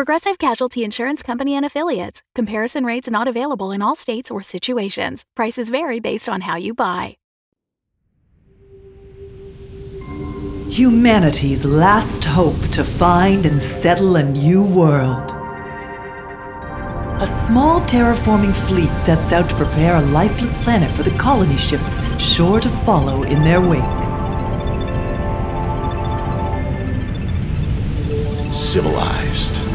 Progressive Casualty Insurance Company and Affiliates. Comparison rates not available in all states or situations. Prices vary based on how you buy. Humanity's last hope to find and settle a new world. A small terraforming fleet sets out to prepare a lifeless planet for the colony ships sure to follow in their wake. Civilized.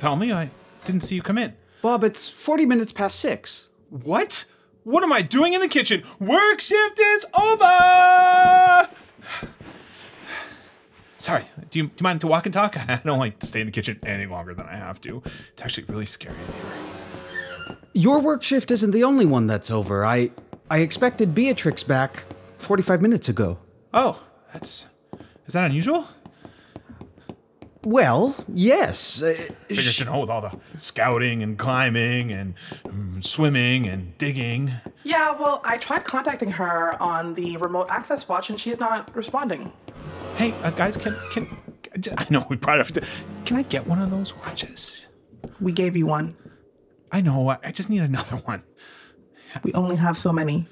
Bartholomew. I didn't see you come in. Bob, it's 40 minutes past six. What? What am I doing in the kitchen? Work shift is over! Sorry, do you, do you mind to walk and talk? I don't like to stay in the kitchen any longer than I have to. It's actually really scary in here. Your work shift isn't the only one that's over. I I expected Beatrix back 45 minutes ago. Oh, that's. Is that unusual? Well, yes. Uh, Figured sh- you know, with all the scouting and climbing and mm, swimming and digging. Yeah, well, I tried contacting her on the remote access watch and she is not responding. Hey, uh, guys, can can I know we brought have to. Can I get one of those watches? We gave you one. I know. I, I just need another one. We only have so many.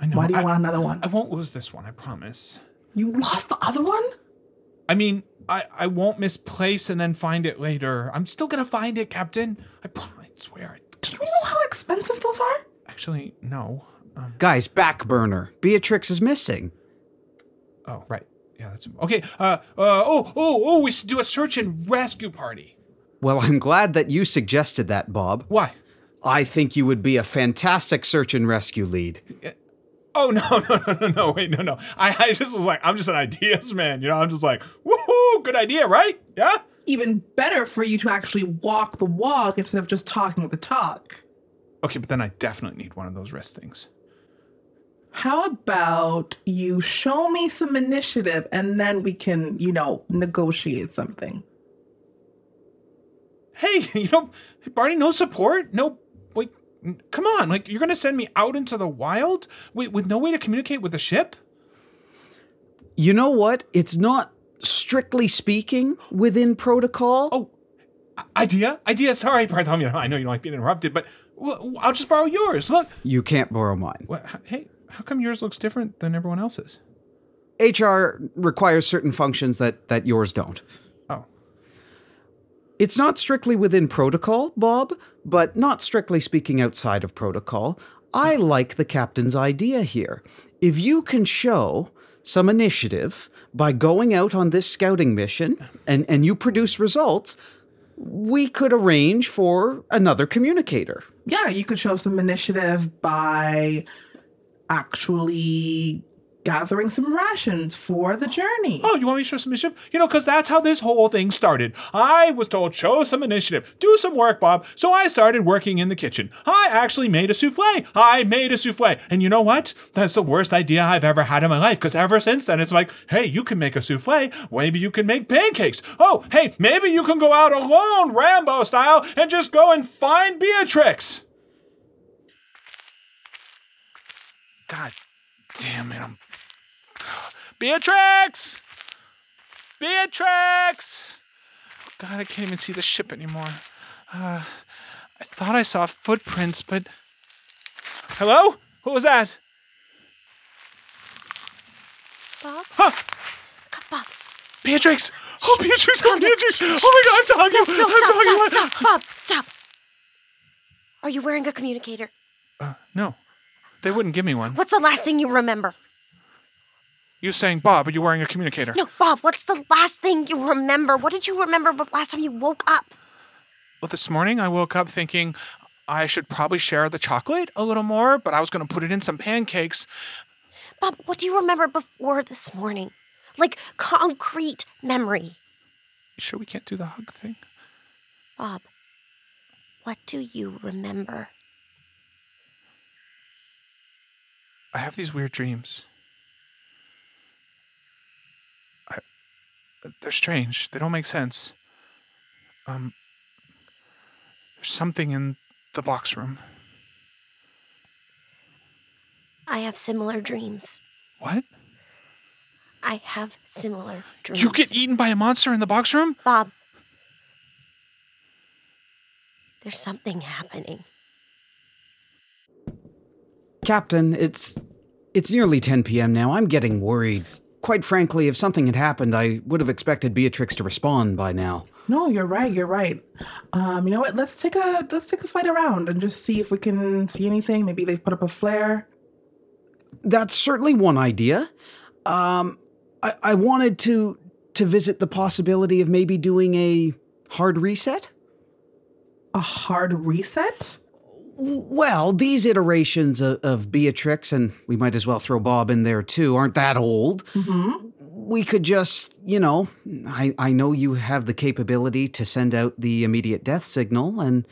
I know. Why do you I- want another one? I won't lose this one. I promise. You lost the other one? I mean, I I won't misplace and then find it later. I'm still gonna find it, Captain. I promise. I swear. Do you know how expensive those are? Actually, no. Um, guys, back burner. Beatrix is missing. oh, right. Yeah, that's okay. Uh, uh, oh, oh, oh. We should do a search and rescue party. Well, I'm glad that you suggested that, Bob. Why? I think you would be a fantastic search and rescue lead. Oh no, no, no, no, no, wait, no, no. I, I just was like, I'm just an ideas man, you know. I'm just like, woohoo, good idea, right? Yeah. Even better for you to actually walk the walk instead of just talking the talk. Okay, but then I definitely need one of those wrist things. How about you show me some initiative and then we can, you know, negotiate something? Hey, you know, Barney, no support, no. Wait, come on! Like you're gonna send me out into the wild with, with no way to communicate with the ship? You know what? It's not strictly speaking within protocol. Oh, idea, idea. Sorry, Bartholomew. I know you don't like being interrupted, but I'll just borrow yours. Look. You can't borrow mine. What, hey, how come yours looks different than everyone else's? HR requires certain functions that that yours don't. Oh, It's not strictly within protocol, Bob, but not strictly speaking outside of protocol. I hmm. like the captain's idea here. If you can show some initiative by going out on this scouting mission and, and you produce results, we could arrange for another communicator. Yeah, you could show some initiative by actually gathering some rations for the journey. oh, you want me to show some initiative? You know, because that's how this whole thing started. I was told show some initiative, do some work, Bob. So I started working in the kitchen. I actually made a souffle. I made a souffle, and you know what? That's the worst idea I've ever had in my life. Because ever since then, it's like, hey, you can make a souffle. Maybe you can make pancakes. Oh, hey, maybe you can go out alone, Rambo style, and just go and find Beatrix. God damn it! I'm Beatrix! Beatrix! God, I can't even see the ship anymore. Uh, I thought I saw footprints, but. Hello? What was that? Bob? Huh! Come, Bob. Beatrix! Oh, Beatrix! Oh, Beatrix! Oh my God, I'm telling you! No, I'm stop, telling you! stop, stop, Bob, stop. Are you wearing a communicator? Uh, no, they wouldn't give me one. What's the last thing you remember? You saying, Bob, are you wearing a communicator? No, Bob, what's the last thing you remember? What did you remember the last time you woke up? Well, this morning I woke up thinking I should probably share the chocolate a little more, but I was going to put it in some pancakes. Bob, what do you remember before this morning? Like concrete memory. You sure we can't do the hug thing? Bob, what do you remember? I have these weird dreams. They're strange. They don't make sense. Um, there's something in the box room. I have similar dreams. What? I have similar dreams. You get eaten by a monster in the box room? Bob, there's something happening. Captain, it's it's nearly 10 p.m. now. I'm getting worried. Quite frankly, if something had happened, I would have expected Beatrix to respond by now. No, you're right. You're right. Um, you know what? Let's take a let's take a flight around and just see if we can see anything. Maybe they've put up a flare. That's certainly one idea. Um, I, I wanted to to visit the possibility of maybe doing a hard reset. A hard reset? Well, these iterations of, of Beatrix, and we might as well throw Bob in there too, aren't that old. Mm-hmm. We could just, you know, I, I know you have the capability to send out the immediate death signal, and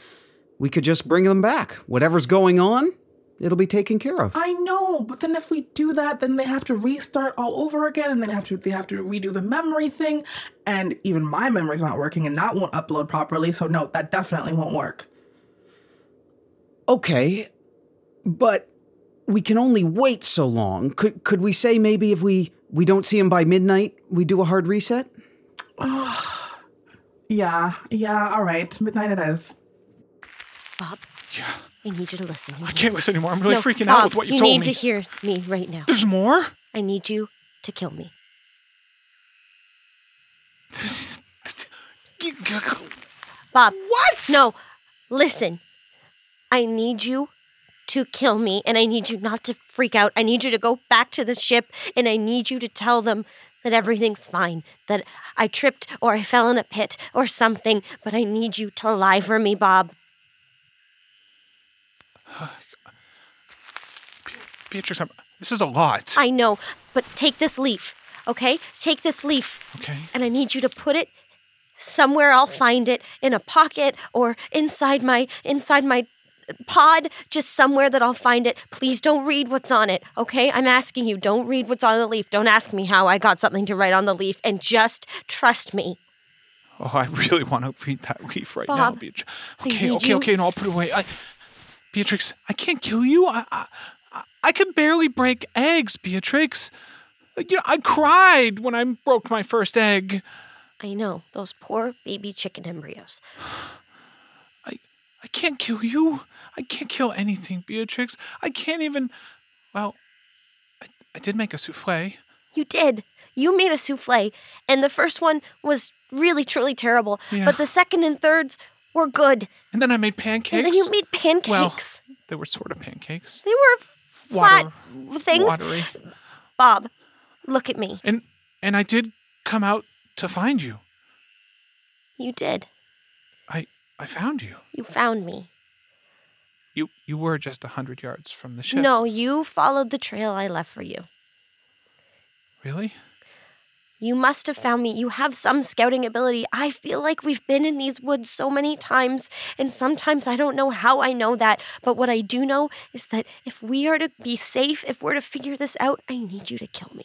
we could just bring them back. Whatever's going on, it'll be taken care of. I know, but then if we do that, then they have to restart all over again, and then have to they have to redo the memory thing, and even my memory's not working, and that won't upload properly. So no, that definitely won't work. Okay, but we can only wait so long. Could could we say maybe if we we don't see him by midnight, we do a hard reset? Yeah, yeah, all right. Midnight it is. Bob, Yeah. I need you to listen. to I me. can't listen anymore. I'm really No, freaking Bob, out with what you, you told need to hear me right now. There's more? I need you to kill me. Bob. What? No, listen. I need you to kill me, and I need you not to freak out. I need you to go back to the ship, and I need you to tell them that everything's fine, that I tripped or I fell in a pit or something, but I need you to lie for me, Bob. Beatrix, I'm, this is a lot. I know, but take this leaf, okay? Take this leaf, okay. and I need you to put it somewhere I'll find it in a pocket or inside my inside my pod just somewhere that I'll find it. Please don't read what's on it, okay? I'm asking you, don't read what's on the leaf. Don't ask me how I got something to write on the leaf and just trust me. Oh, I really want to read that leaf right now, Beatrix. Okay, okay, you- okay, no, I'll put it away. I, Beatrix, I can't kill you. I, I, I- I can barely break eggs, Beatrix. You know, I cried when I broke my first egg. I know, those poor baby chicken embryos. I, I can't kill you. I can't kill anything, Beatrix. I can't even. Well, I, I did make a souffle. You did. You made a souffle, and the first one was really, truly terrible. Yeah. But the second and thirds were good. And then I made pancakes. And then you made pancakes. Well, they were sort of pancakes. they were flat Water- things. Watery. Bob, look at me. And and I did come out to find you. You did. I I found you. You found me. You you were just a hundred yards from the ship. No, you followed the trail I left for you. Really? You must have found me. You have some scouting ability. I feel like we've been in these woods so many times, and sometimes I don't know how I know that. But what I do know is that if we are to be safe, if we're to figure this out, I need you to kill me.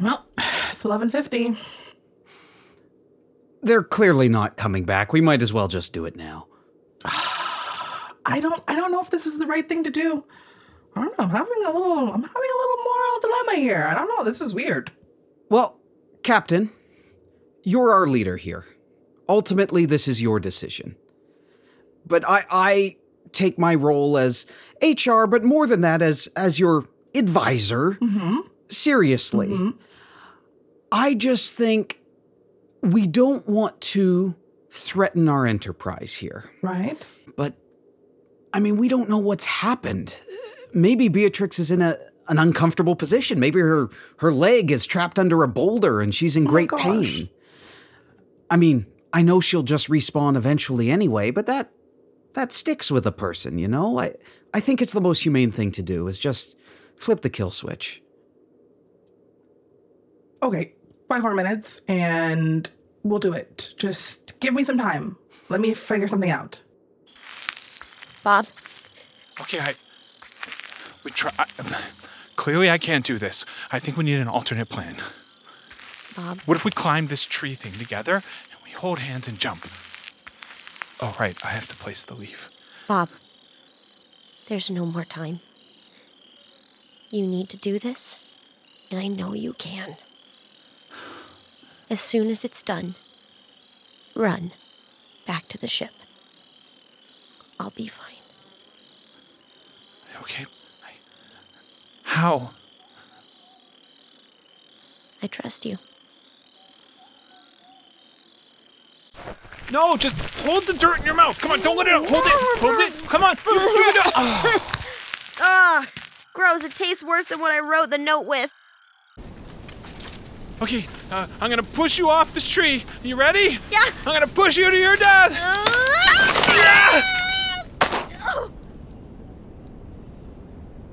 Well, it's eleven fifty. They're clearly not coming back. We might as well just do it now. I don't I don't know if this is the right thing to do. I don't know. I'm having a little I'm having a little moral dilemma here. I don't know. This is weird. Well, Captain, you're our leader here. Ultimately, this is your decision. But I, I take my role as HR, but more than that, as as your advisor. Mm-hmm. Seriously, Mhm. I just think we don't want to threaten our enterprise here. Right? But I mean, we don't know what's happened. Maybe Beatrix is in a an uncomfortable position. Maybe her her leg is trapped under a boulder and she's in Oh great pain. I mean, I know she'll just respawn eventually anyway, but that that sticks with a person, you know? I I think it's the most humane thing to do is just flip the kill switch. Okay. Five more minutes and we'll do it. Just give me some time. Let me figure something out. Bob, Okay, I. We try. I, clearly, I can't do this. I think we need an alternate plan. Bob. What if we climb this tree thing together and we hold hands and jump? Oh, right. I have to place the leaf. Bob, there's no more time. You need to do this, and I know you can. As soon as it's done, run back to the ship. I'll be fine. Okay. I, how? I trust you. No, just hold the dirt in your mouth. Come on, don't let it out. Hold it. Hold it. Come on. You- you can do- Oh. Ugh! Gross, it tastes worse than what I wrote the note with. Okay, uh, I'm gonna push you off this tree. You ready? Yeah. I'm gonna push you to your death.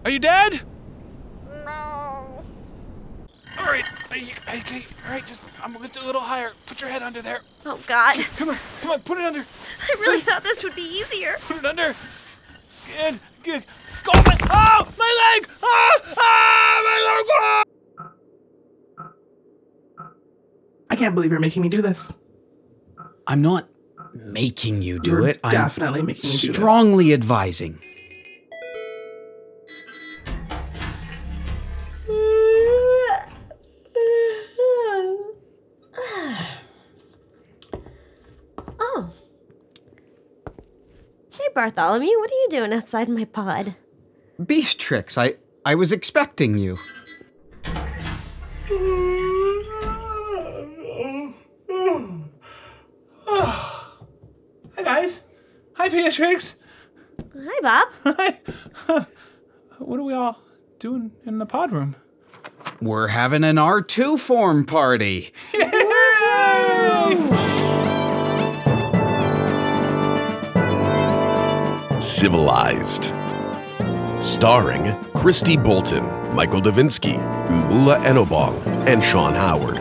Are you dead? No. All right. I- I- Okay. All right. Just I'm gonna lift it a little higher. Put your head under there. Oh, God. Come on. Come on. Put it under. I really thought this would be easier. Put it under. Good. Good. Go. My, oh, my leg. Ah, ah, my leg. I can't believe you're making me do this. I'm not making you do You're it. I'm definitely making me do this. strongly advising. Bartholomew, what are you doing outside my pod? Beatrix, I I was expecting you. Hi guys. Hi Beatrix. Hi, Bob. Hi. What are we all doing in the pod room? We're having an R2 form party. Civilized. Starring Christy Bolton, Michael Davinsky, Mbula Enobong, and Sean Howard.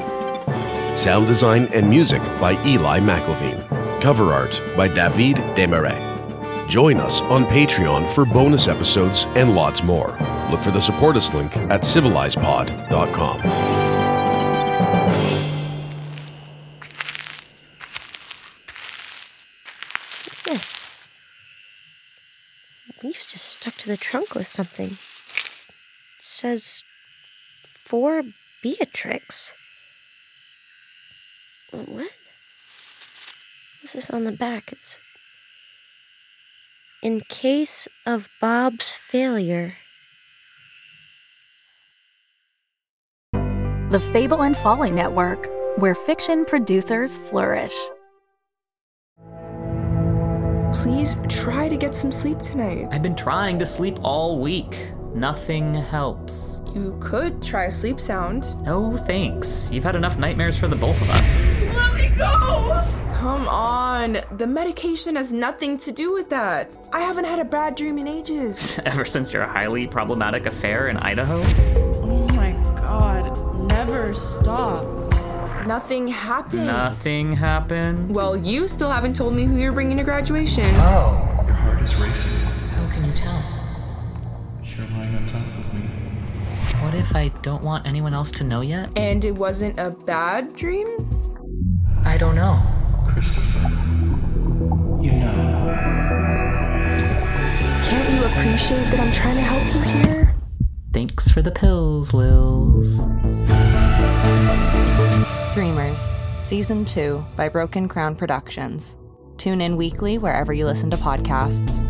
Sound design and music by Eli McElveen. Cover art by David Desmarais. Join us on Patreon for bonus episodes and lots more. Look for the support us link at civilizedpod.com. the trunk with something. It says for Beatrix. What? What's this on the back? It's in case of Bob's failure. The Fable and Folly Network, where fiction producers flourish. Please try to get some sleep tonight. I've been trying to sleep all week. Nothing helps. You could try sleep sound. No thanks. You've had enough nightmares for the both of us. Let me go! Come on. The medication has nothing to do with that. I haven't had a bad dream in ages. Ever since your highly problematic affair in Idaho? Oh my god. Never stop. Nothing happened. Nothing happened. Well, you still haven't told me who you're bringing to graduation. Oh. Your heart is racing. How can you tell? You're lying on top of me. What if I don't want anyone else to know yet? And it wasn't a bad dream? I don't know. Christopher. You know. Can't you appreciate that I'm trying to help you here? Thanks for the pills, Lils. Dreamers, Season 2 by Broken Crown Productions. Tune in weekly wherever you listen to podcasts.